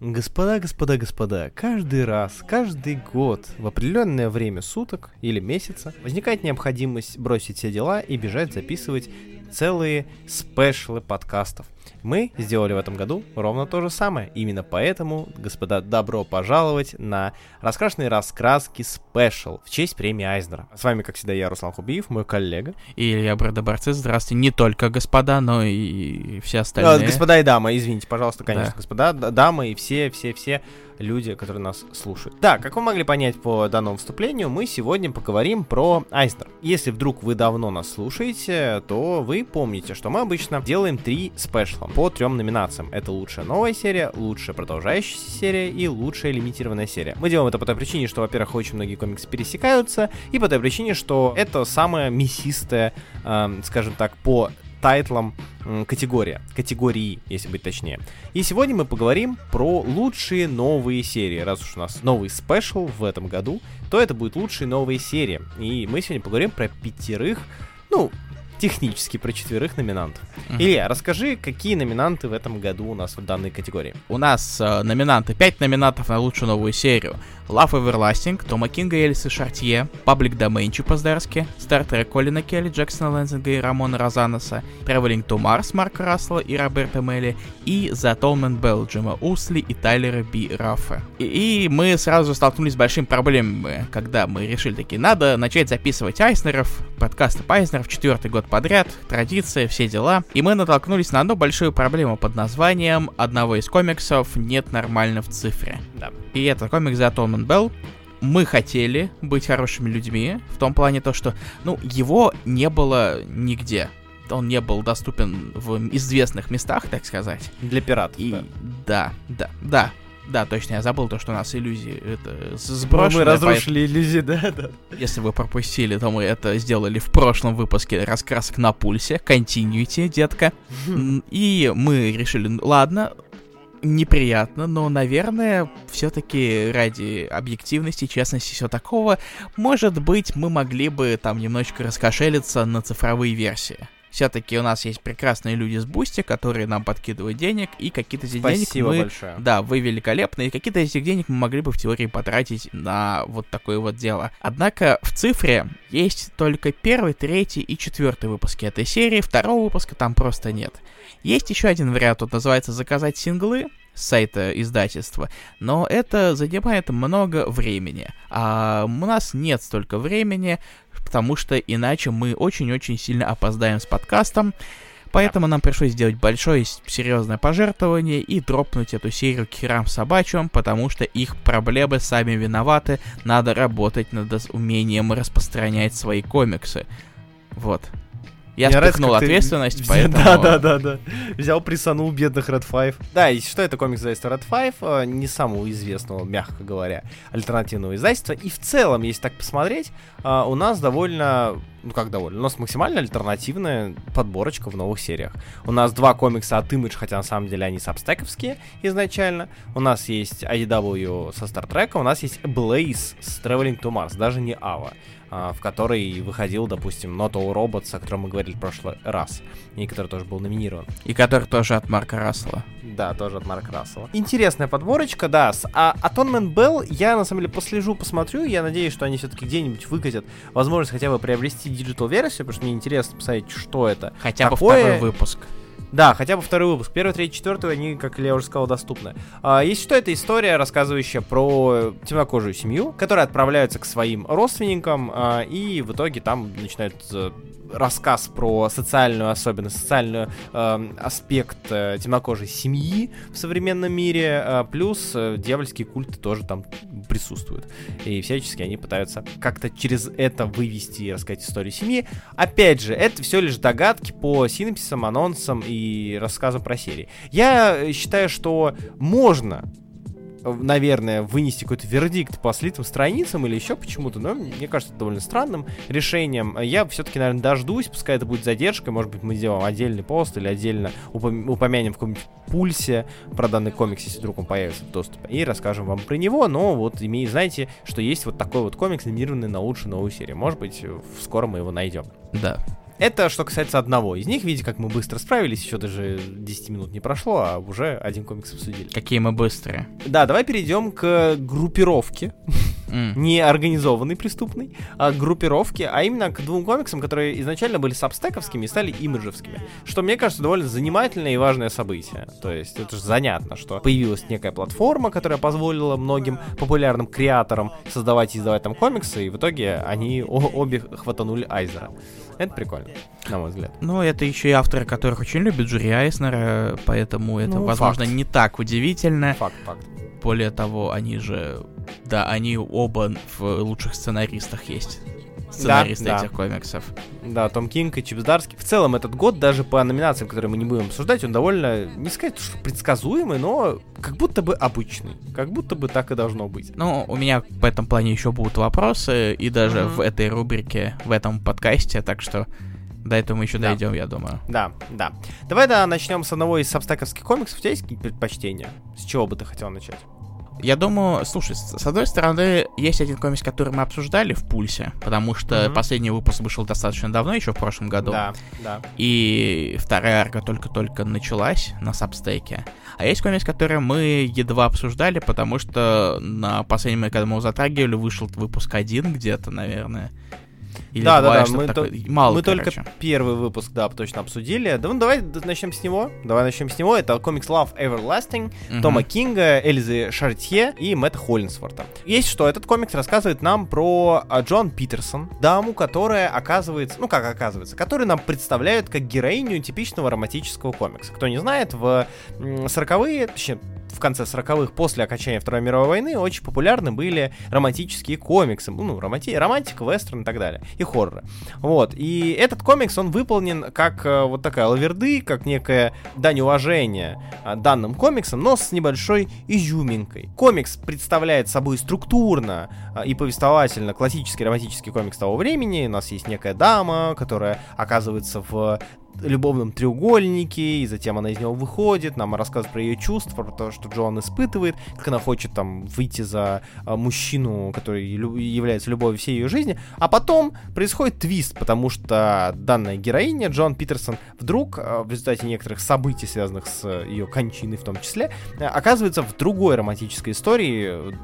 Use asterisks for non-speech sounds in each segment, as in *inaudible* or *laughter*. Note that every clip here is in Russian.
Господа, господа, господа, каждый раз, каждый год, в определенное время суток или месяца возникает необходимость бросить все дела и бежать записывать целые спешлы подкастов. Мы сделали в этом году ровно то же самое. Именно поэтому, господа, добро пожаловать на раскрашенные раскраски спешл в честь премии Айзнера. С вами, как всегда, я, Руслан Хубиев, мой коллега. И Илья Бродоборцев. Здравствуйте. Не только господа, но и все остальные. А, господа и дамы, извините, пожалуйста, конечно, да. господа, дамы и все, все, все люди, которые нас слушают. Да, как вы могли понять по данному вступлению, мы сегодня поговорим про Айзнер. Если вдруг вы давно нас слушаете, то вы помните, что мы обычно делаем три спешла по трем номинациям. Это лучшая новая серия, лучшая продолжающаяся серия и лучшая лимитированная серия. Мы делаем это по той причине, что, во-первых, очень многие комиксы пересекаются, и по той причине, что это самая мясистая, э, скажем так, по тайтлом категория, категории, если быть точнее. И сегодня мы поговорим про лучшие новые серии. Раз уж у нас новый спешл в этом году, то это будет лучшие новые серии. И мы сегодня поговорим про пятерых, ну, технически про четверых номинантов. Mm-hmm. Илья, расскажи, какие номинанты в этом году у нас в данной категории? У нас э, номинанты, 5 номинантов на лучшую новую серию. Love Everlasting, Тома Кинга и Элисы Шартье, Public Domain Чипа Здарски, Star Trek Колина Келли, Джексона Лэнзинга и Рамона Розаноса, Traveling to Mars Марка Рассела и Роберта Мелли, и The Atonement Bell Джима Усли и Тайлера Би Раффа. И, и мы сразу столкнулись с большими проблемами, когда мы решили таки, надо начать записывать Айснеров, подкасты по Айснеров, четвертый год подряд, традиция, все дела. И мы натолкнулись на одну большую проблему под названием одного из комиксов нет нормально в цифре. Да. И это комикс The Atonement Белл, мы хотели быть хорошими людьми, в том плане то, что, ну, его не было нигде. Он не был доступен в известных местах, так сказать. Для пиратов, И, да. Да, да, да. Да, точно, я забыл то, что у нас иллюзии это сброшены. Мы разрушили поэтому... иллюзии, да, да. Если вы пропустили, то мы это сделали в прошлом выпуске раскрасок на пульсе. Continuity, детка. И мы решили, ладно, неприятно, но, наверное, все-таки ради объективности, честности, все такого, может быть, мы могли бы там немножечко раскошелиться на цифровые версии. Все-таки у нас есть прекрасные люди с Бусти, которые нам подкидывают денег, и какие-то из этих денег мы... большое. Да, вы великолепны, и какие-то из этих денег мы могли бы в теории потратить на вот такое вот дело. Однако в цифре есть только первый, третий и четвертый выпуски этой серии, второго выпуска там просто нет. Есть еще один вариант, тут называется «Заказать синглы», с сайта издательства, но это занимает много времени. А у нас нет столько времени, потому что иначе мы очень-очень сильно опоздаем с подкастом. Поэтому нам пришлось сделать большое серьезное пожертвование и дропнуть эту серию к херам собачьим, потому что их проблемы сами виноваты, надо работать над умением распространять свои комиксы. Вот. Я Мне спихнул нравится, ответственность, ты... *laughs* поэтому... Да, да, да, да. Взял, присанул бедных Red Five. Да, и что это комикс издательства Red Five, э, не самого известного, мягко говоря, альтернативного издательства. И в целом, если так посмотреть, э, у нас довольно ну как довольно, у нас максимально альтернативная подборочка в новых сериях. У нас два комикса от Image, хотя на самом деле они сабстековские изначально. У нас есть IDW со Trek, у нас есть Blaze с Traveling to Mars, даже не Ava. А, в которой выходил, допустим, Not All Robots, о котором мы говорили в прошлый раз, и который тоже был номинирован. И который тоже от Марка Рассела. Да, тоже от Марка Рассела. Интересная подборочка, да. С а, Atonement Bell я, на самом деле, послежу, посмотрю. Я надеюсь, что они все-таки где-нибудь выкатят возможность хотя бы приобрести digital-версию, потому что мне интересно посмотреть, что это. Хотя такое. бы второй выпуск. Да, хотя бы второй выпуск. Первый, третий, четвертый, они, как я уже сказал, доступны. А, если что, это история, рассказывающая про темнокожую семью, которые отправляются к своим родственникам, а, и в итоге там начинают э, рассказ про социальную особенность, социальный э, аспект э, темнокожей семьи в современном мире, э, плюс э, дьявольские культы тоже там присутствуют. И всячески они пытаются как-то через это вывести и рассказать историю семьи. Опять же, это все лишь догадки по синапсисам, анонсам и рассказам про серии. Я считаю, что можно наверное, вынести какой-то вердикт по слитым страницам или еще почему-то, но мне кажется, это довольно странным решением. Я все-таки, наверное, дождусь, пускай это будет задержкой, может быть, мы сделаем отдельный пост или отдельно упом- упомянем в каком-нибудь пульсе про данный комикс, если вдруг он появится в доступе, и расскажем вам про него, но вот имея, знаете, что есть вот такой вот комикс, номинированный на лучшую новую серию. Может быть, скоро мы его найдем. Да. Это что касается одного из них. Видите, как мы быстро справились, еще даже 10 минут не прошло, а уже один комикс обсудили. Какие мы быстрые. Да, давай перейдем к группировке. *laughs* Не организованной преступной, а группировке, а именно к двум комиксам, которые изначально были сабстековскими и стали имиджевскими. Что, мне кажется, довольно занимательное и важное событие. То есть, это же занятно, что появилась некая платформа, которая позволила многим популярным креаторам создавать и издавать там комиксы, и в итоге они обе хватанули Айзера. Это прикольно, на мой взгляд. Ну, это еще и авторы, которых очень любят, Джури Айснера, поэтому это, Ну, возможно, факт. не так удивительно. Факт, факт. Более того, они же, да, они оба в лучших сценаристах есть. Сценаристы да. этих комиксов. Да, Том Кинг и Чип Здарский. В целом, этот год, даже по номинациям, которые мы не будем обсуждать, он довольно, не сказать, что предсказуемый, но как будто бы обычный. Как будто бы так и должно быть. Ну, у меня в этом плане еще будут вопросы, и даже Мгм. в этой рубрике, в этом подкасте, так что до этого мы еще Да. дойдем, я думаю. Да, да. Давай, да, начнем с одного из сабстаковских комиксов. У тебя есть какие-то предпочтения? С чего бы ты хотел начать? Я думаю, слушай, с одной стороны, есть один комикс, который мы обсуждали в Пульсе, потому что Мгм. последний выпуск вышел достаточно давно, еще в прошлом году. Да, да. И вторая арка только-только началась на сабстейке. А есть комикс, который мы едва обсуждали, потому что на последнем, когда мы его затрагивали, вышел выпуск один где-то, наверное. Или Да, да, да, мы то- Мало, Мы только первый выпуск, да, точно обсудили. Да, ну давай начнем с него. Давай начнем с него. Это комикс Love Everlasting Мгм. Тома Кинга, Эльзы Шартье и Мэтта Холлинсворта. Есть что, этот комикс рассказывает нам про а, Джон Питерсон, даму, которая оказывается, ну как оказывается, которую нам представляют как героиню типичного романтического комикса. Кто не знает, в м, 40-е, точнее, в конце 40-х, после окончания Второй мировой войны, очень популярны были романтические комиксы. Ну, романти- романтика, вестерн и так далее. И хорроры. Вот. И этот комикс, он выполнен как э, вот такая лаверды, как некая дань уважения а, данным комиксам, но с небольшой изюминкой. Комикс представляет собой структурно а, и повествовательно классический романтический комикс того времени. У нас есть некая дама, которая оказывается в любовном треугольнике, и затем она из него выходит, нам рассказывает про ее чувства, про то, что Джоан испытывает, как она хочет там выйти за а, мужчину, который является любовью всей ее жизни, а потом происходит твист, потому что данная героиня, Джон Питерсон, вдруг а, в результате некоторых событий, связанных с э, ее кончиной в том числе, оказывается в другой романтической истории,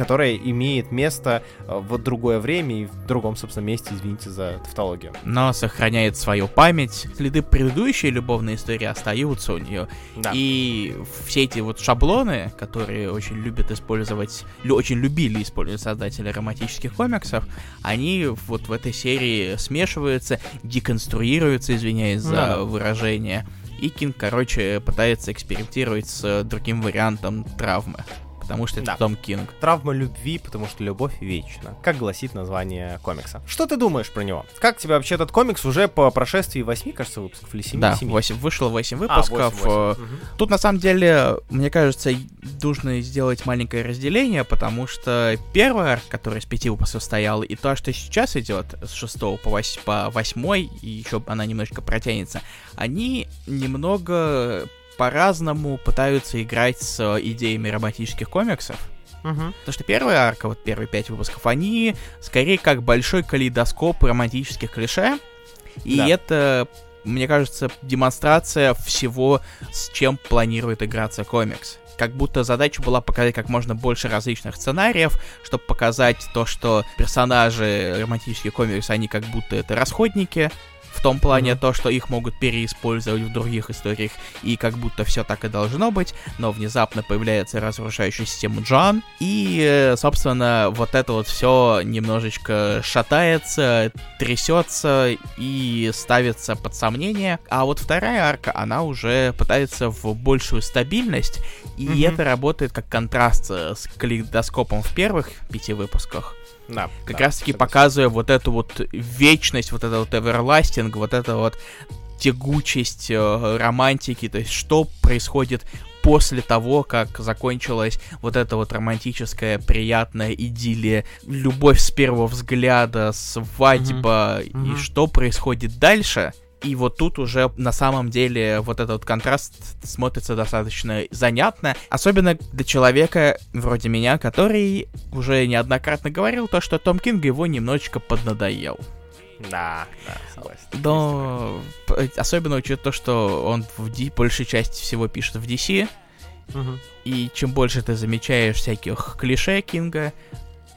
которая имеет место э, в другое время и в другом, собственно, месте, извините за тавтологию. Но сохраняет свою память. Следы предыдущей любовной истории остаются у нее. Да. И все эти вот шаблоны, которые очень любят использовать, очень любили использовать создатели романтических комиксов, они вот в этой серии смешиваются, деконструируются, извиняюсь за Да-да. выражение. И Кинг, короче, пытается экспериментировать с другим вариантом травмы. Потому что это Да. Том Кинг. Травма любви, потому что любовь вечна, как гласит название комикса. Что ты думаешь про него? Как тебе вообще этот комикс уже по прошествии 8, кажется, выпусков или 7? Да, 7? восемь- вышло 8 А, выпусков. 8, 8. э, Мгм. Тут на самом деле, мне кажется, нужно сделать маленькое разделение, потому что первый арк, который с пяти выпусков стоял, и то, что сейчас идет с шестого по, вось- по восьмой, и еще она немножко протянется, они немного по-разному пытаются играть с э, идеями романтических комиксов. Мгм. Потому что первая арка, вот первые пять выпусков, они скорее как большой калейдоскоп романтических клише. И Да. это, мне кажется, демонстрация всего, с чем планирует играться комикс. Как будто задача была показать как можно больше различных сценариев, чтобы показать то, что персонажи романтических комиксов, они как будто это расходники, в том плане то, что их могут переиспользовать в других историях, и как будто все так и должно быть, но внезапно появляется разрушающая система Джон, и, э, собственно, вот это вот все немножечко шатается, трясется и ставится под сомнение. А вот вторая арка, она уже пытается в большую стабильность, и Мгм. это работает как контраст э, с калейдоскопом в первых пяти выпусках. Да, Как да, раз таки согласен. показывая вот эту вот вечность, вот это вот эверластинг, вот это вот тягучесть э, романтики, то есть что происходит после того, как закончилась вот эта вот романтическая, приятная идиллия, любовь с первого взгляда, свадьба, Мгм. и Мгм. что происходит дальше. И вот тут уже на самом деле вот этот контраст смотрится достаточно занятно, особенно для человека вроде меня, который уже неоднократно говорил то, что Том Кинг его немножечко поднадоел. Да, да, согласен. Но особенно учитывая то, что он в D, большей части всего пишет в DC, Мгм. и чем больше ты замечаешь всяких клише Кинга,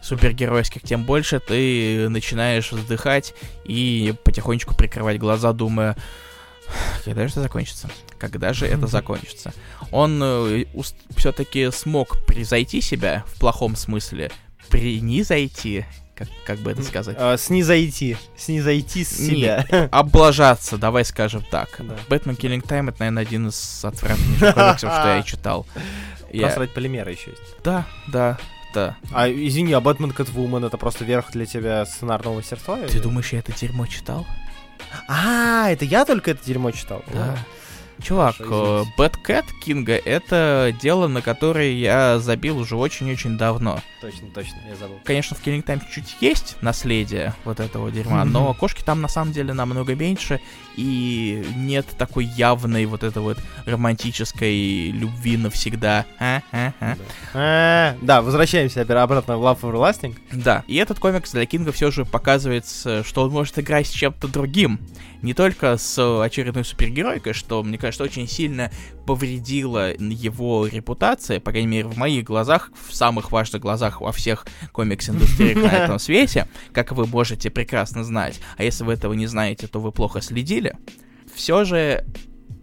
супергеройских, тем больше ты начинаешь вздыхать и потихонечку прикрывать глаза, думая, когда же это закончится? Когда же это закончится? Он все-таки смог превзойти себя в плохом смысле, принизойти, как, как бы это сказать? А, снизойти. Снизойти с себя. Облажаться, давай скажем так. Да. Бэтмен Killing Time это, наверное, один из отвратительнейших комиксов, что я читал. *laughs* Просрать полимеры еще есть. Да, да, да. А, извини, а Бэтмен Кэтвумен это просто верх для тебя сценарного мастерства? Ты думаешь, я это дерьмо читал? А, это я только это дерьмо читал? Да. Чувак, извините. Бэткэт Кинга это дело, на которое я забил уже очень-очень давно. Точно, точно, я забыл. Конечно, в Killing Time чуть-чуть есть наследие вот этого дерьма, но кошки там на самом деле намного меньше, и нет такой явной вот этой вот романтической любви навсегда. А, а, а. А, Да, возвращаемся обратно в Love Everlasting. Да, и этот комикс для Кинга все же показывает, что он может играть с чем-то другим. Не только с очередной супергеройкой, что, мне кажется, очень сильно повредило его репутация, по крайней мере, в моих глазах, в самых важных глазах во всех комикс-индустриях на этом *laughs* свете, как вы можете прекрасно знать. А если вы этого не знаете, то вы плохо следили. Все же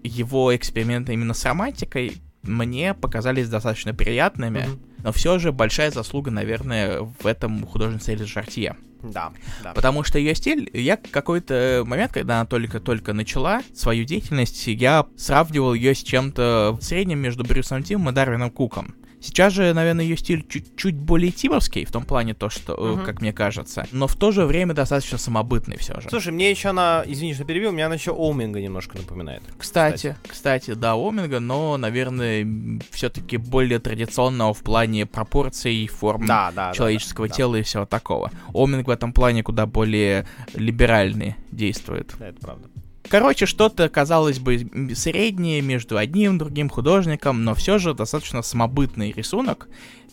его эксперименты именно с романтикой мне показались достаточно приятными, но все же большая заслуга, наверное, в этом художнице Элис Жартье. Да, да. Потому что ее стиль, я какой-то момент, когда она только-только начала свою деятельность, я сравнивал ее с чем-то средним между Брюсом Тимом и Дарвином Куком. Сейчас же, наверное, ее стиль чуть-чуть более тимовский, в том плане то, что, Мгм. как мне кажется, но в то же время достаточно самобытный все же. Слушай, мне еще она, извини, что перебил, мне она еще Оуминга немножко напоминает. Кстати, кстати, да, Оминга, но, наверное, все-таки более традиционного в плане пропорций, форм Да, да. да, человеческого да, тела и всего такого. Оминг в этом плане куда более либеральный действует. Да, это правда. Короче, что-то, казалось бы, среднее между одним и другим художником, но все же достаточно самобытный рисунок.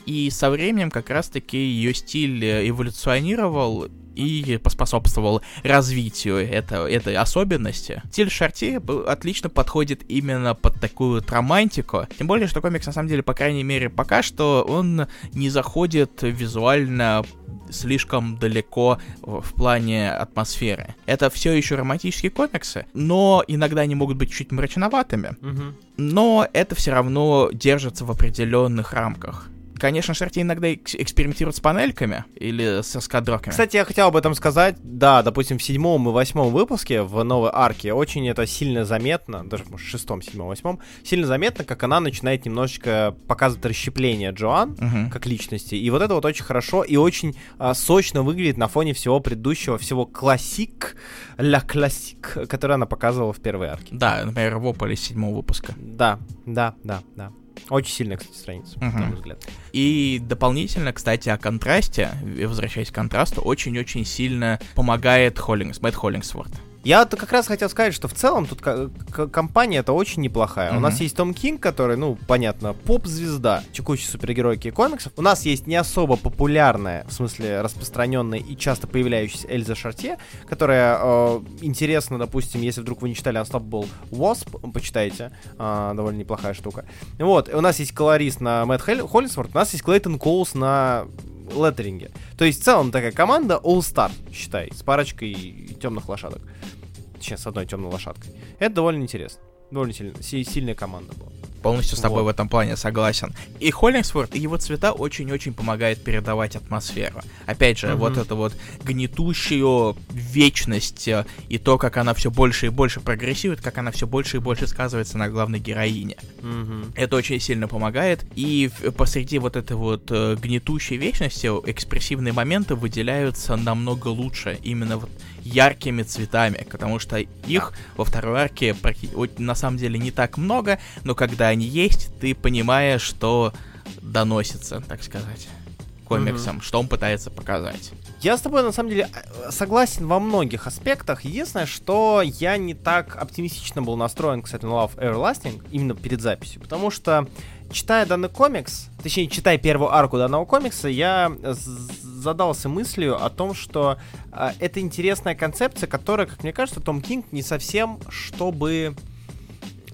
И со временем как раз-таки ее стиль э, эволюционировал и поспособствовал развитию это, этой особенности. Стиль Шарти отлично подходит именно под такую вот романтику. Тем более, что комикс, на самом деле, по крайней мере, пока что он не заходит визуально слишком далеко в плане атмосферы. Это все еще романтические комиксы, но иногда они могут быть чуть мрачноватыми, Мгм. но это все равно держится в определенных рамках. Конечно, Шарти иногда экс- экспериментирует с панельками или со скадроками. Кстати, я хотел об этом сказать. Да, допустим, в седьмом и восьмом выпуске в новой арке очень это сильно заметно, даже может, в шестом, седьмом, восьмом, сильно заметно, как она начинает немножечко показывать расщепление Джоан Мгм. как личности. И вот это вот очень хорошо и очень а, сочно выглядит на фоне всего предыдущего, всего классик, ля классик, который она показывала в первой арке. Да, например, в Ополе седьмого выпуска. Да, да, да, да. Очень сильная, кстати, страница, Мгм. на мой взгляд. И дополнительно, кстати, о контрасте, возвращаясь к контрасту, очень-очень сильно помогает Холлингс, Мэтт Холлингсворт. Я вот как раз хотел сказать, что в целом тут компания это очень неплохая. У Мгм. нас есть Том Кинг, который, ну, понятно, поп-звезда текущей супергеройки и комиксов. У нас есть не особо популярная, в смысле распространенная и часто появляющаяся Эльза Шартье, которая э, интересна, допустим, если вдруг вы не читали Unstoppable Wasp, почитайте, э, довольно неплохая штука. Вот, у нас есть колорист на Мэтт Холлинсворт, у нас есть Клейтон Коулс на леттеринге. То есть в целом такая команда All-Star, считай, с парочкой темных лошадок. Точнее, с одной темной лошадкой. Это довольно интересно. Довольно сильно, си- сильная команда была. Полностью с тобой Вот. в этом плане согласен. И Холлингсворт, и его цвета очень-очень помогает передавать атмосферу. Опять же, Мгм. вот эту вот гнетущую вечность э, и то, как она все больше и больше прогрессирует, как она все больше и больше сказывается на главной героине. Мгм. Это очень сильно помогает. И посреди вот этой вот э, гнетущей вечности экспрессивные моменты выделяются намного лучше. Именно вот яркими цветами, потому что их во второй арке на самом деле не так много, но когда они есть, ты понимаешь, что доносится, так сказать, комиксом, что он пытается показать. Я с тобой, на самом деле, э, согласен во многих аспектах. Единственное, что я не так оптимистично был настроен, кстати, на Love Everlasting, именно перед записью, потому что, читая данный комикс, точнее, читая первую арку данного комикса, я задался мыслью о том, что э, это интересная концепция, которая, как мне кажется, Том Кинг не совсем чтобы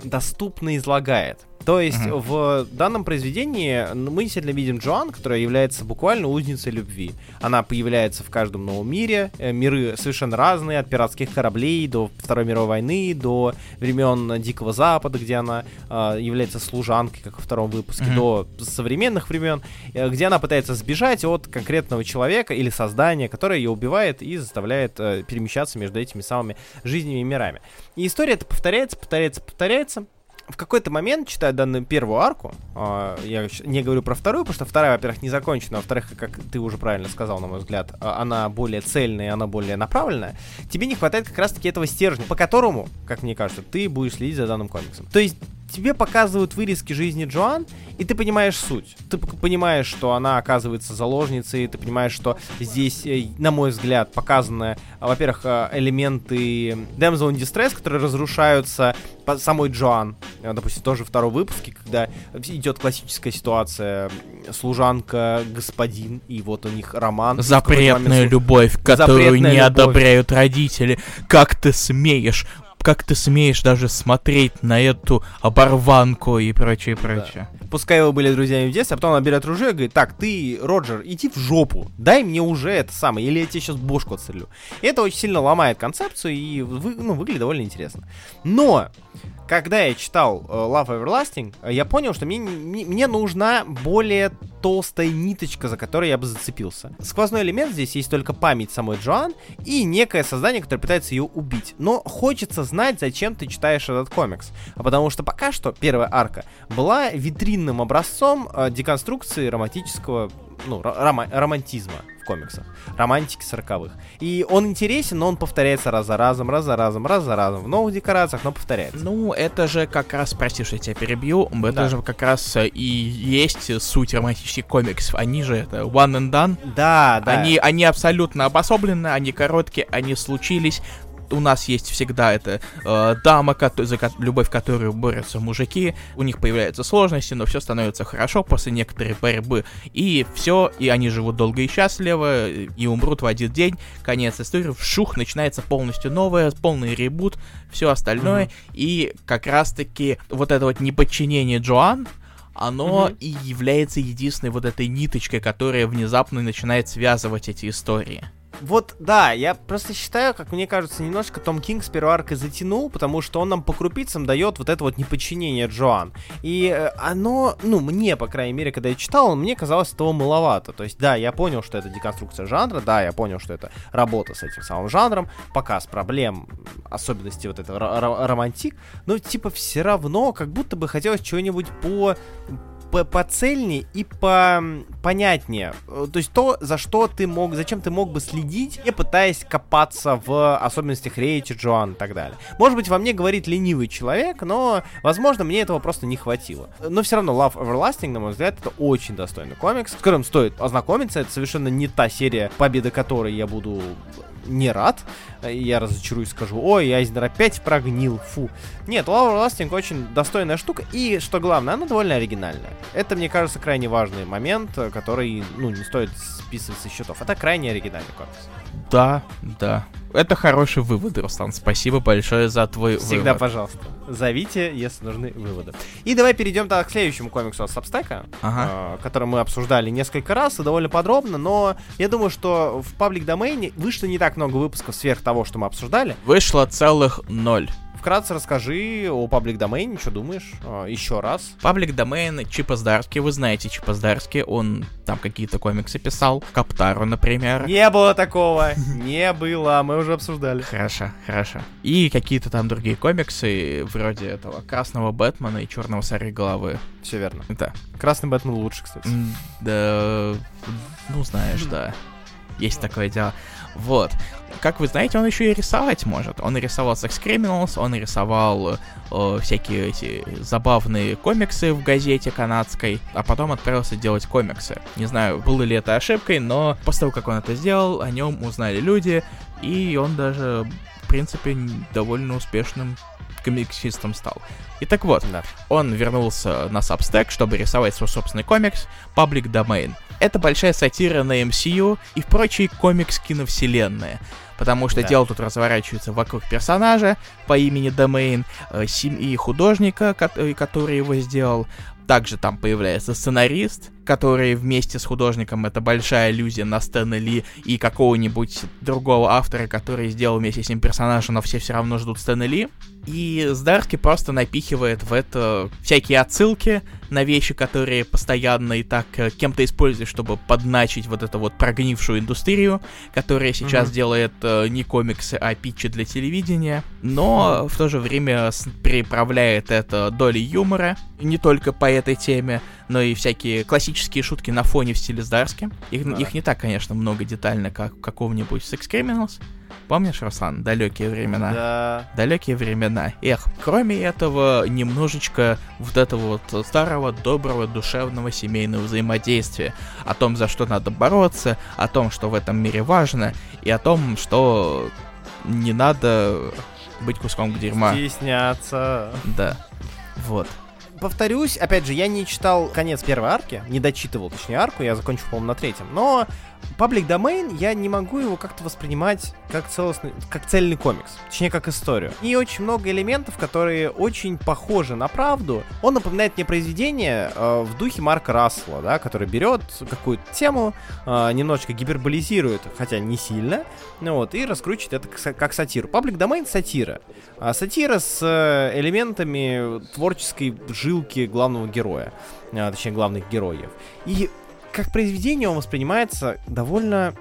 доступно излагает. То есть mm-hmm. в данном произведении мы действительно видим Джоан, которая является буквально узницей любви. Она появляется в каждом новом мире. Э, миры совершенно разные, от пиратских кораблей до Второй мировой войны, до времен Дикого Запада, где она э, является служанкой, как во втором выпуске, mm-hmm. до современных времен, э, где она пытается сбежать от конкретного человека или создания, которое ее убивает и заставляет э, перемещаться между этими самыми жизнями и мирами. И история это повторяется, повторяется, повторяется в какой-то момент, читая данную первую арку, э, я не говорю про вторую, потому что вторая, во-первых, не закончена, а во-вторых, как ты уже правильно сказал, на мой взгляд, а, она более цельная, она более направленная, тебе не хватает как раз-таки этого стержня, по которому, как мне кажется, ты будешь следить за данным комиксом. То есть тебе показывают вырезки жизни Джоан, и ты понимаешь суть. Ты понимаешь, что она оказывается заложницей, ты понимаешь, что здесь, э, на мой взгляд, показаны, а, во-первых, э, элементы Damsel in Distress, которые разрушаются по самой Джоан. Э, допустим, тоже второй выпуске, когда идет классическая ситуация, служанка, господин, и вот у них роман. Запретная любовь, которую Запретная не любовь. одобряют родители. Как ты смеешь как ты смеешь даже смотреть на эту оборванку и прочее, прочее. Да. Пускай вы были друзьями в детстве, а потом она берет ружье и говорит, так, ты, Роджер, иди в жопу, дай мне уже это самое, или я тебе сейчас бошку отстрелю. И это очень сильно ломает концепцию и вы, ну, выглядит довольно интересно. Но когда я читал uh, Love Everlasting, я понял, что мне, мне, нужна более толстая ниточка, за которой я бы зацепился. Сквозной элемент здесь есть только память самой Джоан и некое создание, которое пытается ее убить. Но хочется знать, зачем ты читаешь этот комикс. А потому что пока что первая арка была витринным образцом э, деконструкции романтического ну, рома- романтизма в комиксах, романтики сороковых. И он интересен, но он повторяется раз за разом, раз за разом, раз за разом. В новых декорациях, но повторяется. Ну, это же как раз, прости, что я тебя перебью, это да. же как раз э, и есть суть романтических комиксов. Они же это one and done. Да, да. Они, они абсолютно обособлены, они короткие, они случились, у нас есть всегда эта э, дама, ко- за ко- любовь которую борются мужики, у них появляются сложности, но все становится хорошо после некоторой борьбы, и все, и они живут долго и счастливо, и умрут в один день, конец истории, вшух, начинается полностью новое, полный ребут, все остальное, mm-hmm. и как раз-таки вот это вот неподчинение Джоан, оно mm-hmm. и является единственной вот этой ниточкой, которая внезапно начинает связывать эти истории. Вот, да, я просто считаю, как мне кажется, немножко Том Кинг с первой аркой затянул, потому что он нам по крупицам дает вот это вот неподчинение Джоан. И э, оно, ну, мне, по крайней мере, когда я читал, мне казалось этого маловато. То есть, да, я понял, что это деконструкция жанра, да, я понял, что это работа с этим самым жанром, показ проблем, особенности вот этого романтик, но типа все равно как будто бы хотелось чего-нибудь по по поцельнее и по понятнее. Э, то есть то, за что ты мог, зачем ты мог бы следить, не пытаясь копаться в особенностях Рейчи, Джоан и так далее. Может быть, во мне говорит ленивый человек, но, возможно, мне этого просто не хватило. Но все равно Love Everlasting, на мой взгляд, это очень достойный комикс, с которым стоит ознакомиться. Это совершенно не та серия, победы которой я буду не рад. Я разочаруюсь, скажу, ой, Айзнер опять прогнил, фу. Нет, Лаура Ластинг очень достойная штука, и, что главное, она довольно оригинальная. Это, мне кажется, крайне важный момент, который, ну, не стоит списывать со счетов. Это крайне оригинальный комикс. Да, да. Это хороший вывод, Руслан. Спасибо большое за твой Всегда, вывод. пожалуйста. Зовите, если нужны выводы. И давай перейдем тогда к следующему комиксу от Сабстека, ага. э, который мы обсуждали несколько раз и довольно подробно, но я думаю, что в паблик домене вышло не так много выпусков сверх того, что мы обсуждали. Вышло целых ноль вкратце расскажи о паблик домене, что думаешь? А, еще раз. Паблик домен Чипа Здарски, вы знаете Чипа Здарски, он там какие-то комиксы писал, Каптару, например. Не было такого, не было, мы уже обсуждали. Хорошо, хорошо. И какие-то там другие комиксы, вроде этого Красного Бэтмена и Черного Сари Головы. Все верно. Да. Красный Бэтмен лучше, кстати. Да, ну знаешь, да. Есть такое дело. Вот. Как вы знаете, он еще и рисовать может. Он рисовал Sex Criminals, он рисовал э, всякие эти забавные комиксы в газете канадской, а потом отправился делать комиксы. Не знаю, было ли это ошибкой, но после того, как он это сделал, о нем узнали люди, и он даже, в принципе, довольно успешным комиксистом стал. И так вот, Да. он вернулся на Substack, чтобы рисовать свой собственный комикс Public Domain. Это большая сатира на MCU и прочие комикс-киновселенные. Потому что Да. дело тут разворачивается вокруг персонажа по имени Domain, э, семьи художника, э, который его сделал. Также там появляется сценарист, который вместе с художником это большая иллюзия на Стэна Ли и какого-нибудь другого автора, который сделал вместе с ним персонажа, но все все равно ждут Стэна Ли. И Здарский просто напихивает в это всякие отсылки на вещи, которые постоянно и так э, кем-то используют, чтобы подначить вот эту вот прогнившую индустрию, которая сейчас Мгм. делает э, не комиксы, а питчи для телевидения, но в то же время приправляет это долей юмора, не только по этой теме, но и всякие классические шутки на фоне в стиле Здарски. Их, Да. их не так, конечно, много детально, как в каком-нибудь Sex Criminals. Помнишь, Руслан, далекие времена? Да. Далекие времена. Эх, кроме этого, немножечко вот этого вот старого, доброго, душевного семейного взаимодействия. О том, за что надо бороться, о том, что в этом мире важно, и о том, что не надо быть куском дерьма. Стесняться. Да. Вот. Повторюсь, опять же, я не читал конец первой арки, не дочитывал, точнее, арку, я закончил, по-моему, на третьем, но Public Domain, я не могу его как-то воспринимать как целостный, как цельный комикс, точнее, как историю. И очень много элементов, которые очень похожи на правду. Он напоминает мне произведение э, в духе Марка Рассела, да, который берет какую-то тему, э, немножечко гиперболизирует, хотя не сильно, ну вот, и раскручивает это как, как сатиру. Public Domain — сатира. А сатира с э, элементами творческой жилки главного героя, а, точнее, главных героев. И как произведение он воспринимается довольно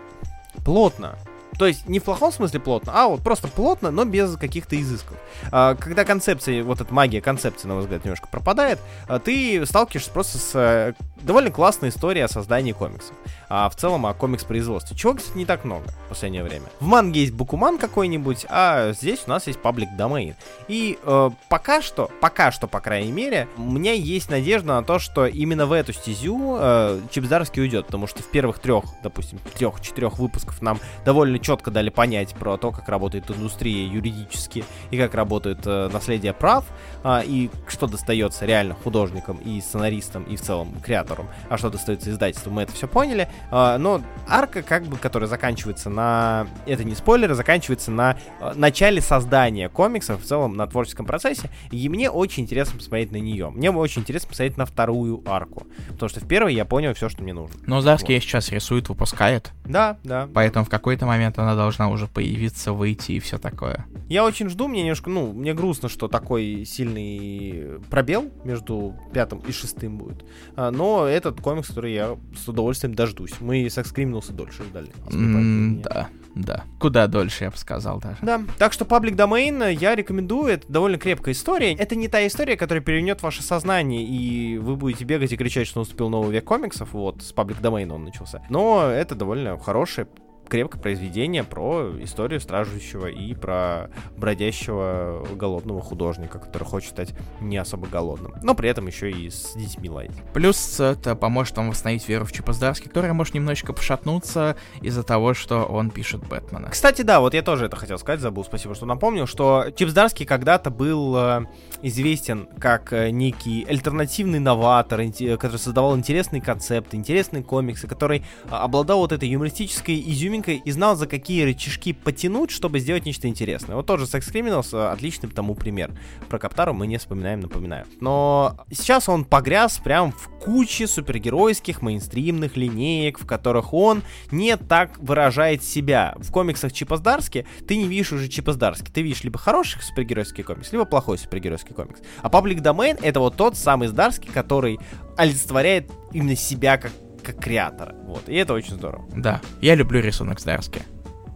плотно. То есть не в плохом смысле плотно, а вот просто плотно, но без каких-то изысков. А, когда концепция, вот эта магия концепции, на мой взгляд, немножко пропадает, а, ты сталкиваешься просто с э, довольно классной историей о создании комиксов. А в целом о комикс-производстве. Чего, кстати, не так много в последнее время. В манге есть Букуман какой-нибудь, а здесь у нас есть Public Domain. И э, пока что, пока что, по крайней мере, у меня есть надежда на то, что именно в эту стезю э, Чипсдарский уйдет, потому что в первых трех, допустим, трех-четырех выпусков нам довольно четко дали понять про то, как работает индустрия юридически и как работает э, наследие прав, а, и что достается реально художникам и сценаристам и в целом креаторам, а что достается издательству, мы это все поняли. А, но арка, как бы, которая заканчивается на... Это не спойлеры, заканчивается на э, начале создания комиксов, в целом на творческом процессе, и мне очень интересно посмотреть на нее. Мне очень интересно посмотреть на вторую арку, потому что в первой я понял все, что мне нужно. Но Здарский сейчас рисует, выпускает, Да, да. поэтому в какой-то момент она должна уже появиться, выйти и все такое. Я очень жду, мне немножко, ну, мне грустно, что такой сильный пробел между пятым и шестым будет. А, но этот комикс, который я с удовольствием дождусь. Мы Sex Criminals дольше ждали. правильно. Да, да. Куда дольше, я бы сказал даже. Да, так что Public Domain я рекомендую, это довольно крепкая история. Это не та история, которая перевернет ваше сознание, и вы будете бегать и кричать, что наступил новый век комиксов, вот, с Public Domain он начался. Но это довольно хорошее, крепкое произведение про историю страждущего и про бродящего голодного художника, который хочет стать не особо голодным, но при этом еще и с детьми ладить. Плюс это поможет вам восстановить веру в Чипоздарский, которая может немножечко пошатнуться из-за того, что он пишет Бэтмена. Кстати, да, вот я тоже это хотел сказать, забыл, спасибо, что напомнил, что Чипс Дарский когда-то был э, известен как э, некий альтернативный новатор, который создавал интересные концепты, интересные комиксы, который э, обладал вот этой юмористической изюминкой и знал, за какие рычажки потянуть, чтобы сделать нечто интересное. Вот тоже Sex Criminals отличный тому пример. Про Каптару мы не вспоминаем, напоминаю. Но сейчас он погряз прям в куче супергеройских мейнстримных линеек, в которых он не так выражает себя. В комиксах Чипа Здарски ты не видишь уже Чипа Здарски. Ты видишь либо хороший супергеройский комикс, либо плохой супергеройский комикс. А Public Domain это вот тот самый Здарский, который олицетворяет именно себя как, как креатора. Вот. И это очень здорово. Да, я люблю рисунок Здарски.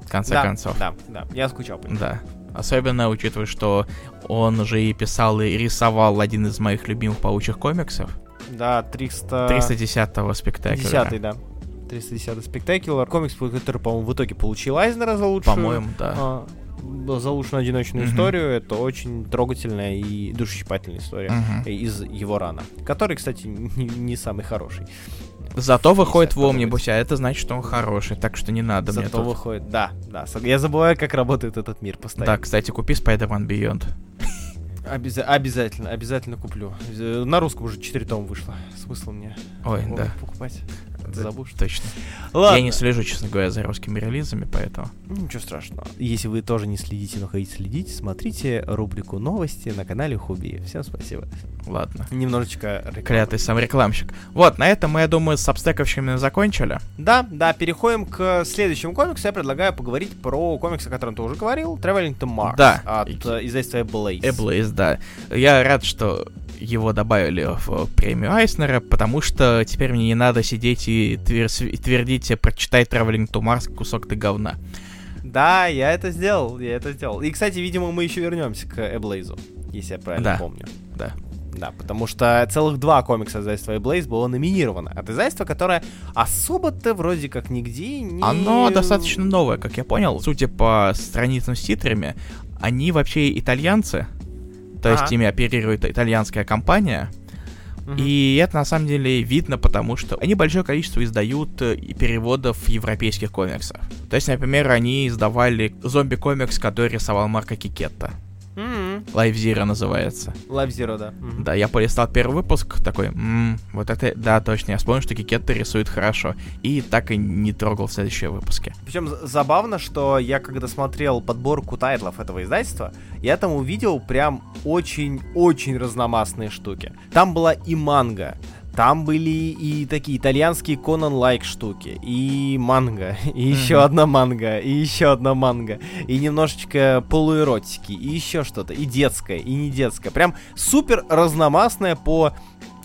В конце да, концов. Да, да, я скучал по нему. Да. Особенно учитывая, что он же и писал, и рисовал один из моих любимых паучьих комиксов. Да, 300... 310-го спектакля. 10 да. 310 спектакуляр. Комикс, который, по-моему, в итоге получил Айзнера за лучшую... По-моему, да. а, за лучшую одиночную Мгм. историю. Это очень трогательная и душещипательная история Мгм. из его рана. Который, кстати, не, не самый хороший. Зато выходит в. Омнибусе, а это значит, что он хороший, так что не надо мне Зато тут. выходит. Да, да. Я забываю, как работает этот мир постоянно. Да, кстати, купи Spider-Man Beyond. Обяза- обязательно, обязательно куплю. На русском уже 4 тома вышло. Смысл мне Ой, да. покупать? Да, Забудешь? Точно. Ладно. Я не слежу, честно говоря, за русскими релизами, поэтому... Ничего страшного. Если вы тоже не следите, но хотите следить, смотрите рубрику новости на канале Хуби. Всем спасибо. Ладно. Немножечко рекламы. Клятый сам рекламщик. Вот, на этом мы, я думаю, с обстековщиками закончили. Да, да, переходим к следующему комиксу. Я предлагаю поговорить про комикс, о котором ты уже говорил, Traveling to Mars Да. от э, издательства Blaze. Эблейз, да. Я рад, что его добавили в премию Айснера, потому что теперь мне не надо сидеть и твердить, прочитай Traveling to Mars, кусок ты говна. Да, я это сделал, я это сделал. И, кстати, видимо, мы еще вернемся к Эблейзу, если я правильно Да. помню. Да. Да, потому что целых два комикса издательства Blaze было номинировано. От издательства, которое особо-то вроде как нигде не... Оно достаточно новое, как я понял. Судя по страницам с титрами, они вообще итальянцы. То есть ими оперирует итальянская компания. И это на самом деле видно, потому что они большое количество издают э, переводов европейских комиксов. То есть, например, они издавали зомби-комикс, который рисовал Марко Кикетта. Мгм. Life Zero называется. Life Zero, да. Мгм. Да, я полистал первый выпуск, такой, «М, вот это, да, точно, я вспомнил, что Чекетто рисует хорошо. И так и не трогал следующие выпуски. Причем забавно, что я когда смотрел подборку тайтлов этого издательства, я там увидел прям очень-очень разномастные штуки. Там была и манга, там были и такие итальянские Конан-like штуки, и манга, *laughs* и еще Мгм. одна манга, и еще одна манга, и немножечко полуэротики, и еще что-то, и детское, и не детское. Прям супер разномастное по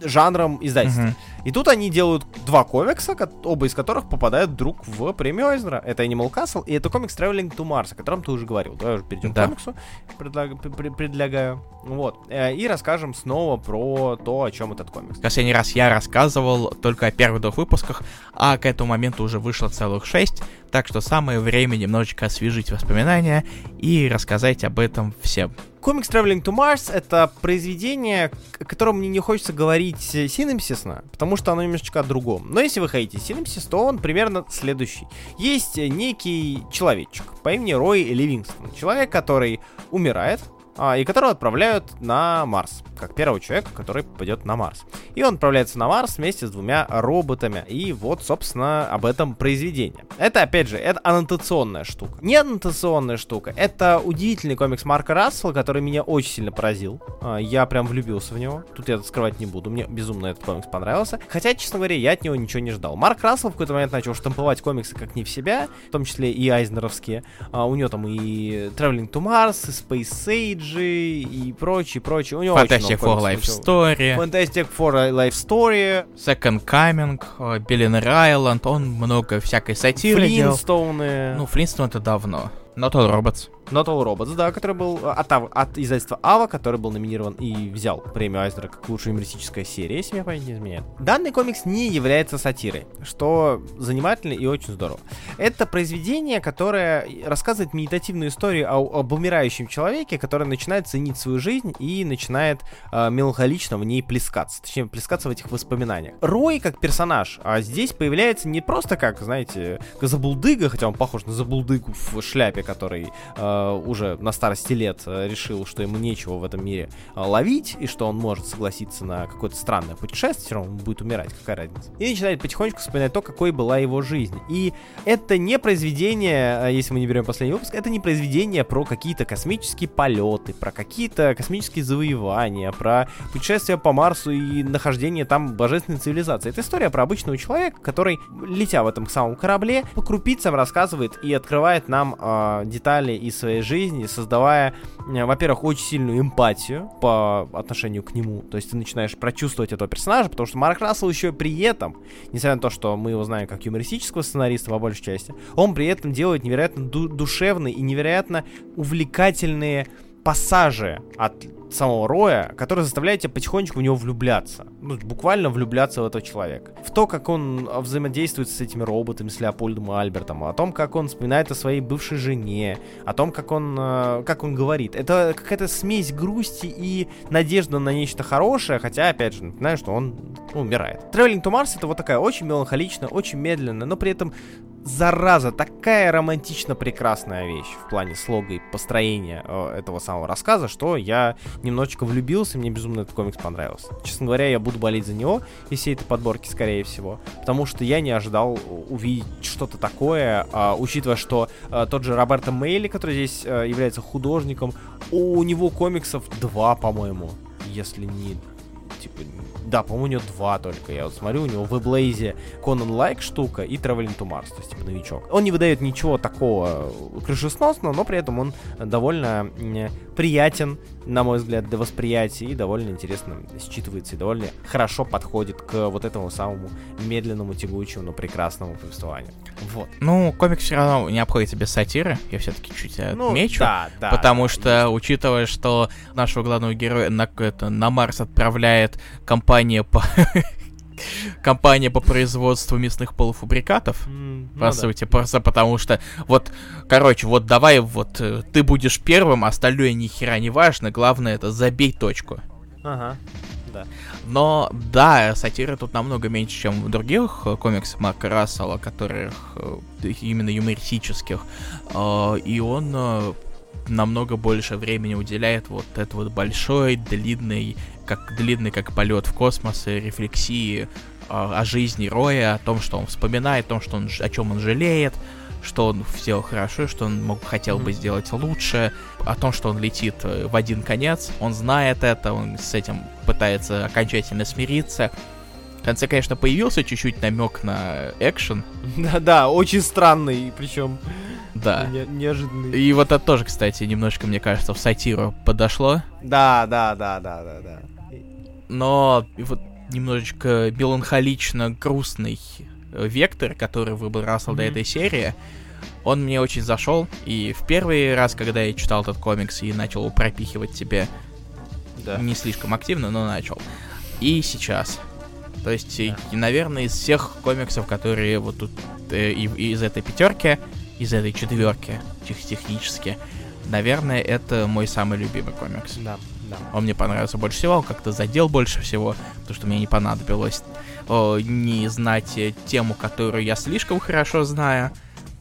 жанрам издательства. Мгм. И тут они делают два комикса, ко- оба из которых попадают друг в премию Айзнера. Это Animal Castle и это комикс Traveling to Mars, о котором ты уже говорил. Давай уже перейдем Да. к комиксу, предлаг- пр- пр- предлагаю. Вот. Э, И расскажем снова про то, о чем этот комикс. Последний раз я рассказывал только о первых двух выпусках, а к этому моменту уже вышло целых шесть, так что самое время немножечко освежить воспоминания и рассказать об этом всем. Комикс Traveling to Mars — это произведение, о котором мне не хочется говорить синопсисно, потому что оно немножечко о другом. Но если вы хотите синопсис, то он примерно следующий. Есть некий человечек по имени Рой Ливингстон. Человек, который умирает, и которого отправляют на Марс, как первого человека, который попадет на Марс. И он отправляется на Марс вместе с двумя роботами. И вот, собственно, об этом произведение. Это, опять же, это аннотационная штука. Не аннотационная штука, это удивительный комикс Марка Рассела, который меня очень сильно поразил. А, Я прям влюбился в него. Тут я скрывать не буду. Мне безумно этот комикс понравился. Хотя, честно говоря, я от него ничего не ждал. Марк Рассел в какой-то момент начал штамповать комиксы как не в себя, в том числе и айзнеровские. А, у него там и Traveling to Mars, и Space Age, и прочее, прочее. У него Fantastic Four Life. Story, Fantastic Four Life Story, Second Coming, э, Billionaire Island, он много всякой сатиры делал. Флинстоуны, Ну, Флинстон это давно. Not All Robots. Not All Robots, да, который был э, от, от издательства Ава, который был номинирован и взял премию Айзнера как лучшая юмористическая серия, если меня память не изменяет. Данный комикс не является сатирой, что занимательно и очень здорово. Это произведение, которое рассказывает медитативную историю о- об умирающем человеке, который начинает ценить свою жизнь и начинает э, меланхолично в ней плескаться, точнее, плескаться в этих воспоминаниях. Рой как персонаж а здесь появляется не просто как, знаете, забулдыга, хотя он похож на забулдыгу в шляпе, который э, уже на старости лет э, решил, что ему нечего в этом мире э, ловить, и что он может согласиться на какое-то странное путешествие, все равно он будет умирать, какая разница. И начинает потихонечку вспоминать то, какой была его жизнь. И это не произведение, э, если мы не берем последний выпуск, это не произведение про какие-то космические полеты, про какие-то космические завоевания, про путешествия по Марсу и нахождение там божественной цивилизации. Это история про обычного человека, который, летя в этом самом корабле, по крупицам рассказывает и открывает нам э, детали из своей жизни, создавая, э, во-первых, очень сильную эмпатию по отношению к нему. То есть ты начинаешь прочувствовать этого персонажа, потому что Марк Рассел еще при этом, несмотря на то, что мы его знаем как юмористического сценариста по большей части, он при этом делает невероятно ду- душевные и невероятно увлекательные пассажи от самого Роя, которые заставляют тебя потихонечку в него влюбляться. Ну, буквально влюбляться в этого человека. В то, как он а, взаимодействует с этими роботами, с Леопольдом и Альбертом, о том, как он вспоминает о своей бывшей жене, о том, как он, э, как он говорит. Это какая-то смесь грусти и надежды на нечто хорошее, хотя, опять же, напоминаю, что он ну, умирает. Traveling to Mars это вот такая очень меланхоличная, очень медленная, но при этом зараза, такая романтично прекрасная вещь в плане слога и построения э, этого самого рассказа, что я немножечко влюбился, мне безумно этот комикс понравился. Честно говоря, я буду болеть за него и всей этой подборки, скорее всего, потому что я не ожидал увидеть что-то такое, э, учитывая, что э, тот же Роберто Мейли, который здесь э, является художником, у него комиксов два, по-моему, если не типа, да, по-моему, у него два только. Я вот смотрю, у него в Эблейзе Conan Лайк штука и Traveling to Mars, то есть типа новичок. Он не выдает ничего такого крышесносного, но при этом он довольно приятен, на мой взгляд, для восприятия и довольно интересно считывается и довольно хорошо подходит к вот этому самому медленному, тягучему, но прекрасному повествованию. Вот. Ну, комикс все равно не обходится без сатиры, я все-таки чуть ну, отмечу. Да, да. Потому да, что, да. учитывая, что нашего главного героя на, это, на Марс отправляет компания по *laughs* компания по производству мясных полуфабрикатов, mm, по ну сути, да. просто потому что, вот, короче, вот давай, вот, э, ты будешь первым, остальное ни хера не важно, главное это забей точку. Ага, да. Но, да, сатира тут намного меньше, чем в других э, комиксах Марка Рассела, которых э, именно юмористических, и он намного больше времени уделяет вот это вот большой, длинный, как длинный как полет в космос, рефлексии о, о жизни Роя, о том, что он вспоминает, о том, что он, о чем он жалеет, что он сделал хорошо, что он мог, хотел бы сделать лучше, о том, что он летит э, в один конец, он знает это, он с этим пытается окончательно смириться. В конце, конечно, появился чуть-чуть намек на экшен. Да-да, очень странный, причем да. Не, неожиданный. И вот это тоже, кстати, немножко, мне кажется, в сатиру подошло. Да, да, да, да, да, да. Но вот немножечко меланхолично грустный э, вектор, который выбрал Рассел mm-hmm. до этой серии, он мне очень зашел. И в первый раз, когда я читал этот комикс и начал пропихивать тебе да. не слишком активно, но начал. И сейчас. То есть, да. и, наверное, из всех комиксов, которые вот тут э, из этой пятерки, из этой четверки тех технически, наверное, это мой самый любимый комикс. Да, да. Он мне понравился больше всего, он как-то задел больше всего, потому что мне не понадобилось о, не знать тему, которую я слишком хорошо знаю,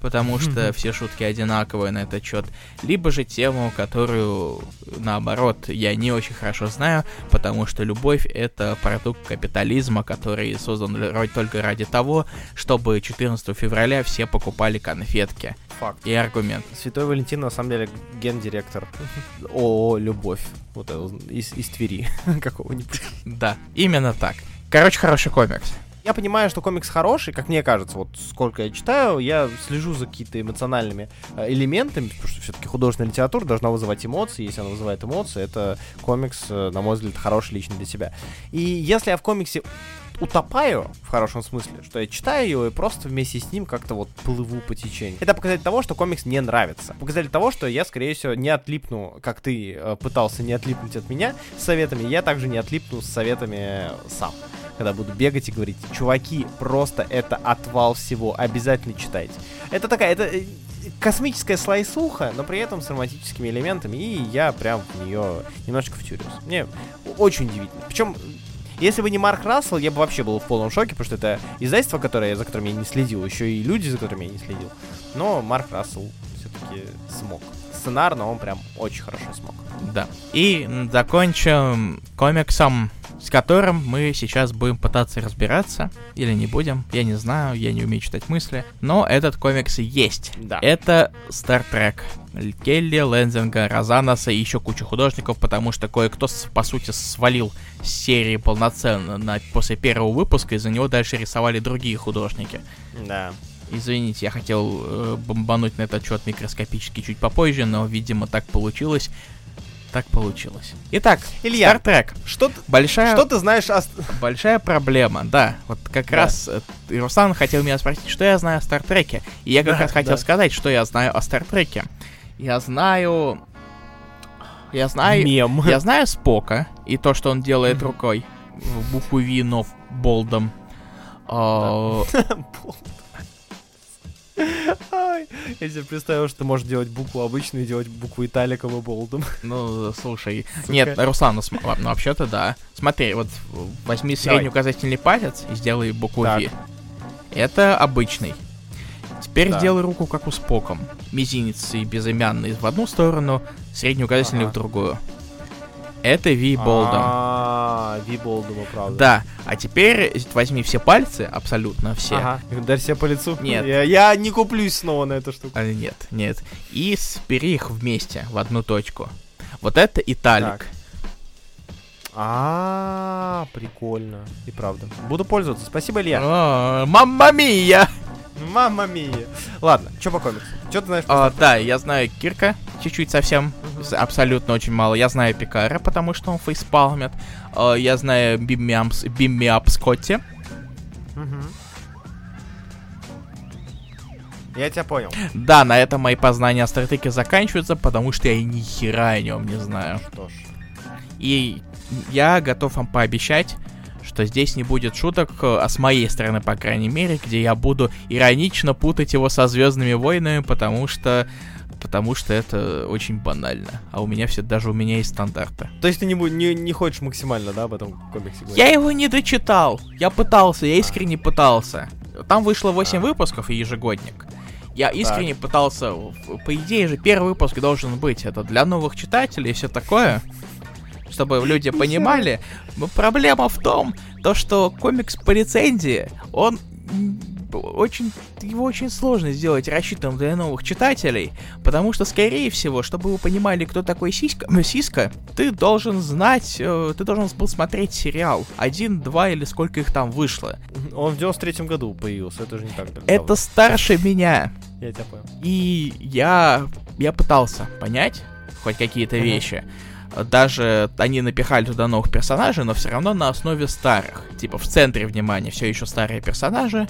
потому что все шутки одинаковые на этот счет, либо же тему, которую, наоборот, я не очень хорошо знаю, потому что любовь — это продукт капитализма, который создан только ради того, чтобы 14 февраля все покупали конфетки. Факт. И аргумент. Святой Валентин, на самом деле, гендиректор ООО «Любовь», вот из, из Твери *laughs* какого-нибудь. Да, именно так. Короче, хороший комикс. Я понимаю, что комикс хороший, как мне кажется, вот сколько я читаю, я слежу за какими-то эмоциональными э, элементами, потому что все-таки художественная литература должна вызывать эмоции, если она вызывает эмоции, это комикс, э, на мой взгляд, хороший лично для себя. И если я в комиксе утопаю, в хорошем смысле, что я читаю его и просто вместе с ним как-то вот плыву по течению. Это показатель того, что комикс мне нравится. Показатель того, что я, скорее всего, не отлипну, как ты э, пытался не отлипнуть от меня с советами, я также не отлипну с советами сам когда буду бегать и говорить, чуваки, просто это отвал всего, обязательно читайте. Это такая, это э, космическая слайсуха, но при этом с романтическими элементами, и я прям в нее немножечко втюрился. Мне очень удивительно. Причем если бы не Марк Рассел, я бы вообще был в полном шоке, потому что это издательство, которое, за которым я не следил, еще и люди, за которыми я не следил. Но Марк Рассел все-таки смог. Сценарно он прям очень хорошо смог. Да. И закончим комиксом с которым мы сейчас будем пытаться разбираться, или не будем, я не знаю, я не умею читать мысли, но этот комикс есть. Да. Это Star Trek. Келли, Лэнзинга, Розанаса и еще куча художников, потому что кое-кто, по сути, свалил с серии полноценно на, после первого выпуска, и за него дальше рисовали другие художники. Да. Извините, я хотел э, бомбануть на этот счет микроскопически чуть попозже, но, видимо, так получилось так получилось. Итак, Илья, Trek. Что, большая, что ты знаешь о... Большая проблема, да. Вот как да. раз э, Руслан хотел меня спросить, что я знаю о Стартреке. И я как да, раз хотел да. сказать, что я знаю о Стартреке. Я знаю... Я знаю... Мем. Я знаю Спока и то, что он делает рукой. В букву Ви, но болдом. А, *laughs* Я себе представил, что ты можешь делать букву обычную и делать букву италиком и болдом. Ну, слушай. Сука. Нет, Руслан, ну, см- ну вообще-то да. Смотри, вот возьми средний Давай. указательный палец и сделай букву так. V. Это обычный. Теперь Да. сделай руку как у Споком. Мизинец и безымянный в одну сторону, средний указательный Ага. в другую. Это Ви Болдом. А, Ви Болдом, правда. Да, а теперь возьми все пальцы, абсолютно все. Ага. Ударь себя по лицу. Нет. Я, я не куплюсь снова на эту штуку. А, нет, нет. И собери их вместе в одну точку. Вот это italic. Так. А, прикольно. И правда. Буду пользоваться. Спасибо, Илья. А, Mamma mia! Mamma mia. Ладно, что по комиксу? Что ты знаешь? А, да, я знаю Кирка, чуть-чуть совсем, с- абсолютно очень мало. Я знаю Пикара, потому что он фейспалмит. А, я знаю Биммиапс- Биммиап Скотти. Мгм. Я тебя понял. Да, на этом мои познания о Стартеке заканчиваются, потому что я ни хера о нем не знаю. Что ж. И я готов вам пообещать, что здесь не будет шуток, э, а с моей стороны, по крайней мере, где я буду иронично путать его со Звездными войнами, потому что потому что это очень банально. А у меня все, даже у меня есть стандарты. То есть ты не, не, не хочешь максимально, да, об этом комиксе говорить? Я его не дочитал. Я пытался, я искренне пытался. Там вышло 8 выпусков и ежегодник. Я искренне пытался. в- По идее же, первый выпуск должен быть. Это для новых читателей и все такое. Чтобы люди понимали. Проблема в том, то, что комикс по лицензии, он очень, его очень сложно сделать рассчитанным для новых читателей, потому что, скорее всего, чтобы вы понимали, кто такой Сиська, ну, Сиска, ты должен знать, э, ты должен был смотреть сериал. Один, два или сколько их там вышло. Он в 93-м году появился, это же не так давно. Это старше меня. Я тебя понял. И я, я пытался понять хоть какие-то вещи. Даже они напихали туда новых персонажей, но все равно на основе старых. Типа в центре внимания все еще старые персонажи,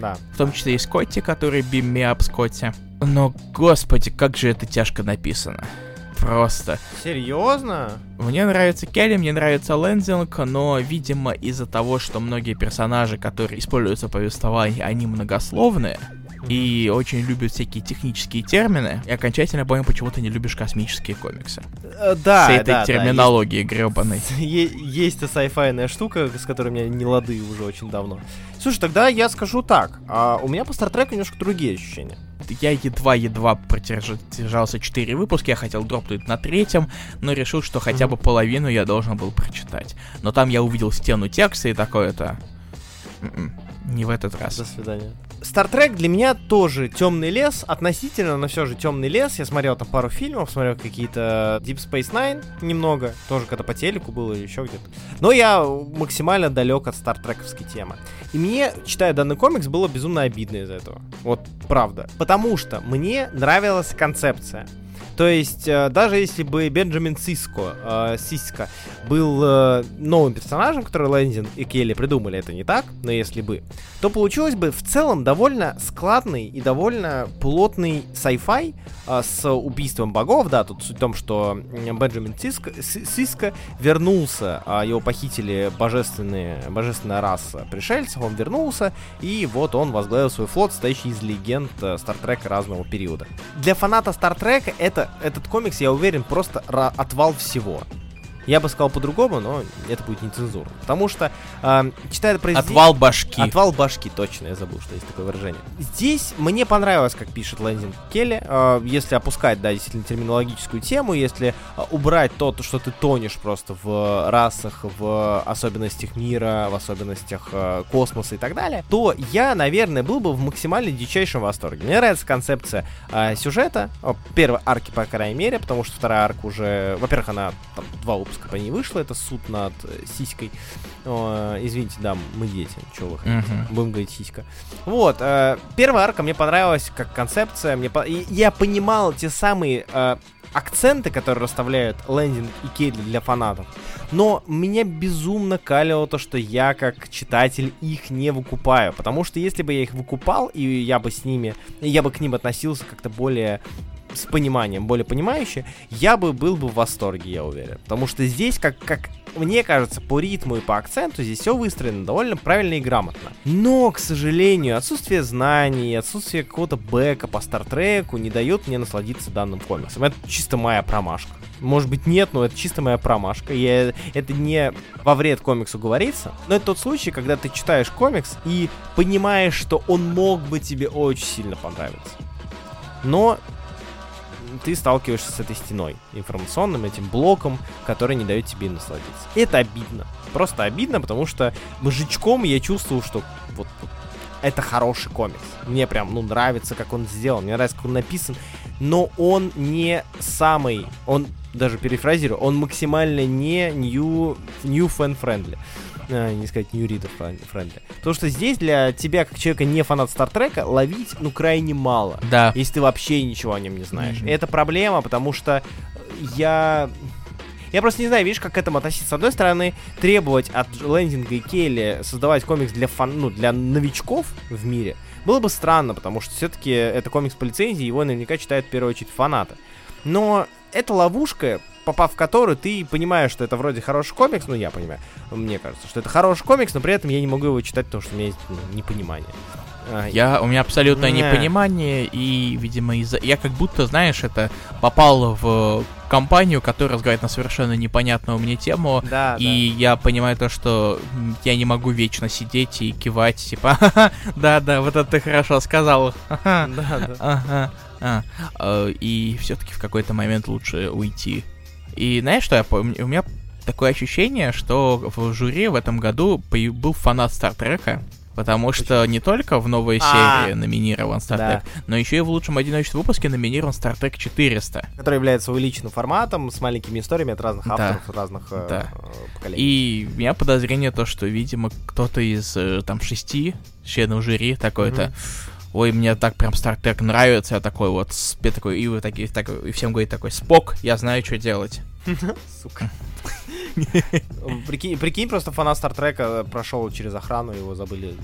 Да. в том числе и Скотти, который бимми ап Скотти. Но, господи, как же это тяжко написано. Просто. Серьезно? Мне нравится Келли, мне нравится Лэнзинг, но, видимо, из-за того, что многие персонажи, которые используются в повествовании, они многословные, и очень любят всякие технические термины, и окончательно понял, почему ты не любишь космические комиксы. Э, Да, С этой да, да, терминологией гребаной. Есть, *laughs* сайфайная штука, с которой у меня не лады уже очень давно. Слушай, тогда я скажу так. а у меня по Стартреку немножко другие ощущения. Я едва-едва продержался 4 выпуска, я хотел дропнуть на третьем, но решил, что хотя бы половину я должен был прочитать. Но там я увидел стену текста и такое-то... м-м, Не в этот раз. До свидания. Стартрек для меня тоже темный лес, относительно, но все же темный лес. Я смотрел там пару фильмов, смотрел какие-то Deep Space Nine немного, тоже когда по телеку было или еще где-то. Но я максимально далек от стартрековской темы. И мне, читая данный комикс, было безумно обидно из-за этого. Вот правда. Потому что мне нравилась концепция. То есть, э, даже если бы Бенджамин Сиско, э, Сиска был э, новым персонажем, который Лэнзин и Келли придумали, это не так, но если бы, то получилось бы в целом довольно складный и довольно плотный sci-fi э, с убийством богов, да, тут суть в том, что Бенджамин Сиско, Си- Сиско вернулся, а его похитили божественные, божественная раса пришельцев, он вернулся, и вот он возглавил свой флот, состоящий из легенд э, Стартрека разного периода. Для фаната Стартрека это, этот комикс, я уверен, просто отвал всего. Я бы сказал по-другому, но это будет нецензурно. Потому что, э, читая произведение... Отвал башки. Отвал башки, точно, я забыл, что есть такое выражение. Здесь мне понравилось, как пишет Лэндинг Келли, э, если опускать, да, действительно терминологическую тему, если э, убрать то, что ты тонешь просто в расах, в особенностях мира, в особенностях э, космоса и так далее, то я, наверное, был бы в максимально дичайшем восторге. Мне нравится концепция э, сюжета, первой арки, по крайней мере, потому что вторая арка уже, во-первых, она там, два выпуска по ней вышла, это суд над э, сиськой. О, извините, да, мы дети, чего вы хотите. Мгм. Будем говорить сиська. Вот, э, первая арка мне понравилась как концепция. Мне по- я понимал те самые э, акценты, которые расставляют Лэндинг и Келли для фанатов. Но меня безумно калило то, что я как читатель их не выкупаю. Потому что если бы я их выкупал, и я бы с ними, я бы к ним относился как-то более с пониманием, более понимающие, я бы был бы в восторге, я уверен. Потому что здесь, как, как мне кажется, по ритму и по акценту здесь все выстроено довольно правильно и грамотно. Но, к сожалению, отсутствие знаний, отсутствие какого-то бэка по Стартреку не дает мне насладиться данным комиксом. Это чисто моя промашка. Может быть нет, но это чисто моя промашка. Я, это не во вред комиксу говорится, но это тот случай, когда ты читаешь комикс и понимаешь, что он мог бы тебе очень сильно понравиться. Но ты сталкиваешься с этой стеной информационным, этим блоком, который не дает тебе насладиться. И это обидно. Просто обидно, потому что мужичком я чувствовал, что вот, это хороший комикс. Мне прям, ну, нравится, как он сделан, мне нравится, как он написан, но он не самый, он, даже перефразирую, он максимально не new, new fan friendly э, не сказать New Reader friendly. Потому что здесь для тебя, как человека не фанат Стартрека, ловить, ну, крайне мало. Да. Если ты вообще ничего о нем не знаешь. Mm-hmm. И это проблема, потому что я... Я просто не знаю, видишь, как к этому относиться. С одной стороны, требовать от Лендинга и Келли создавать комикс для, фан... ну, для новичков в мире было бы странно, потому что все-таки это комикс по лицензии, его наверняка читают в первую очередь фанаты. Но это ловушка, попав в которую, ты понимаешь, что это вроде хороший комикс, ну я понимаю, мне кажется, что это хороший комикс, но при этом я не могу его читать, потому что у меня есть ну, непонимание. А, я, у меня абсолютное не. непонимание, и, видимо, из-за... Я как будто, знаешь, это попал в компанию, которая разговаривает на совершенно непонятную мне тему, да, и да. я понимаю то, что я не могу вечно сидеть и кивать, типа, *laughs* да-да, вот это ты хорошо сказал, *laughs* да-да. Ага. А, а, и все-таки в какой-то момент лучше уйти. И знаешь, что я помню? У меня такое ощущение, что в жюри в этом году был фанат Стартрека. Потому что не только в новой а, серии номинирован Star Trek, да. но еще и в лучшем одиночном выпуске номинирован Star Trek 400. Который является увеличенным форматом с маленькими историями от разных авторов, да. разных э, да. э, поколений. И у меня подозрение то, что, видимо, кто-то из э, там шести членов жюри такой-то mm-hmm ой, мне так прям Trek нравится, я такой вот, спе такой, и вы такие, так, и всем говорит такой, спок, я знаю, что делать. *laughs* Сука. *laughs* Прикинь, прикинь, просто фанат Стартрека прошел через охрану, его забыли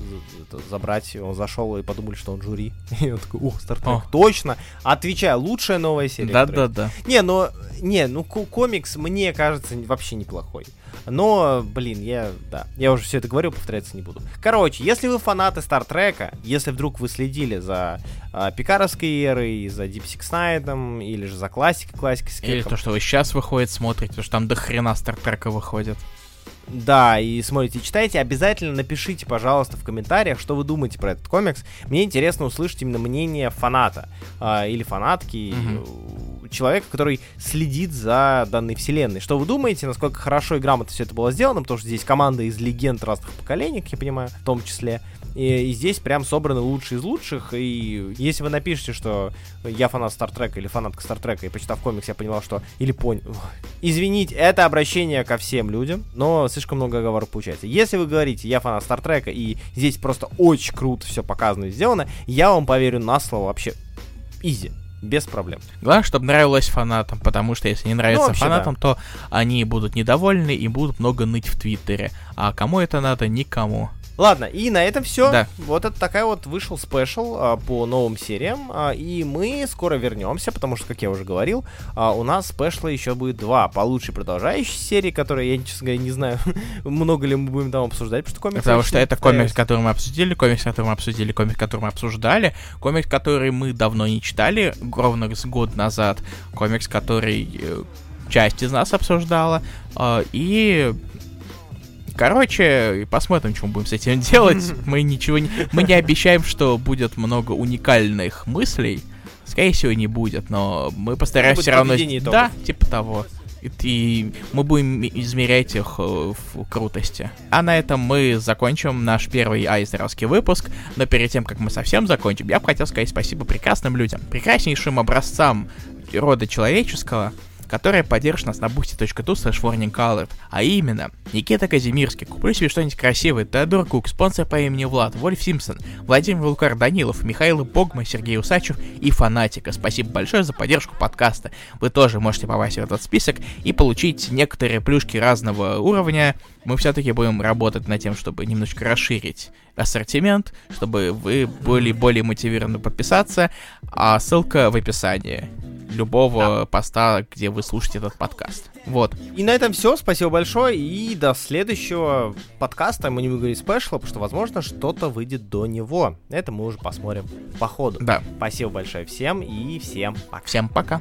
забрать, он зашел и подумали, что он жюри. *laughs* И он такой, ух, Стартрек, точно! Отвечаю, лучшая новая серия. Да-да-да. Не, но, не, ну комикс, мне кажется, вообще неплохой. Но, блин, я, да, я уже все это говорил, повторяться не буду. Короче, если вы фанаты Стартрека, если вдруг вы следили за а, Пикаровской эрой, за Deep Six Night, или же за классикой, классикой с Или то, что вы сейчас выходит, смотрите, потому что там до хрена Стартрека выходит. Да, и смотрите, читайте, обязательно напишите, пожалуйста, в комментариях, что вы думаете про этот комикс. Мне интересно услышать именно мнение фаната э, или фанатки, mm-hmm. Человека, который следит за данной вселенной. Что вы думаете, насколько хорошо и грамотно все это было сделано, потому что здесь команда из легенд разных поколений, как я понимаю, в том числе. И, и здесь прям собраны лучшие из лучших. И если вы напишете, что я фанат Стартрека или фанатка Стартрека, и почитав комикс, я понял, что... Или понял... Извините, это обращение ко всем людям, но слишком много оговорок получается. Если вы говорите, я фанат Стартрека, и здесь просто очень круто все показано и сделано, я вам поверю на слово вообще. Изи без проблем. Главное, чтобы нравилось фанатам, потому что если не нравится ну, вообще, фанатам, да. то они будут недовольны и будут много ныть в Твиттере. А кому это надо? Никому. Ладно, и на этом все. Да. Вот это такая вот вышел спешл а, по новым сериям. А, и мы скоро вернемся, потому что, как я уже говорил, а, у нас спешла еще будет два получше продолжающие серии, которые я, честно говоря, не знаю, *laughs* много ли мы будем там обсуждать, потому что комикс... Потому что это комикс, который мы обсудили, комикс, который мы обсудили, комикс, который мы обсуждали, комикс, который мы давно не читали, ровно с год назад, комикс, который э, часть из нас обсуждала, э, и Короче, посмотрим, что мы будем с этим *laughs* делать. *laughs* Мы ничего не... Мы не обещаем, что будет много уникальных мыслей. Скорее всего, не будет, но мы постараемся все равно... Да, типа того. И, и мы будем измерять их э, в крутости. А на этом мы закончим наш первый айзеровский выпуск. Но перед тем, как мы совсем закончим, я бы хотел сказать спасибо прекрасным людям, прекраснейшим образцам рода человеческого, которая поддержит нас на boosty.tu slash. А именно, Никита Казимирский, куплю себе что-нибудь красивое, Теодор Кук, спонсор по имени Влад, Вольф Симпсон, Владимир Вулкар Данилов, Михаил Богма, Сергей Усачев и Фанатика. Спасибо большое за поддержку подкаста. Вы тоже можете попасть в этот список и получить некоторые плюшки разного уровня. Мы все-таки будем работать над тем, чтобы немножко расширить ассортимент, чтобы вы были более мотивированы подписаться, а ссылка в описании. Любого поста, где вы слушаете этот подкаст. Вот. И на этом все. Спасибо большое. И до следующего подкаста. Мы не будем говорить спешла, потому что, возможно, что-то выйдет до него. Это мы уже посмотрим по ходу. Да. Спасибо большое всем и всем пока. Всем пока.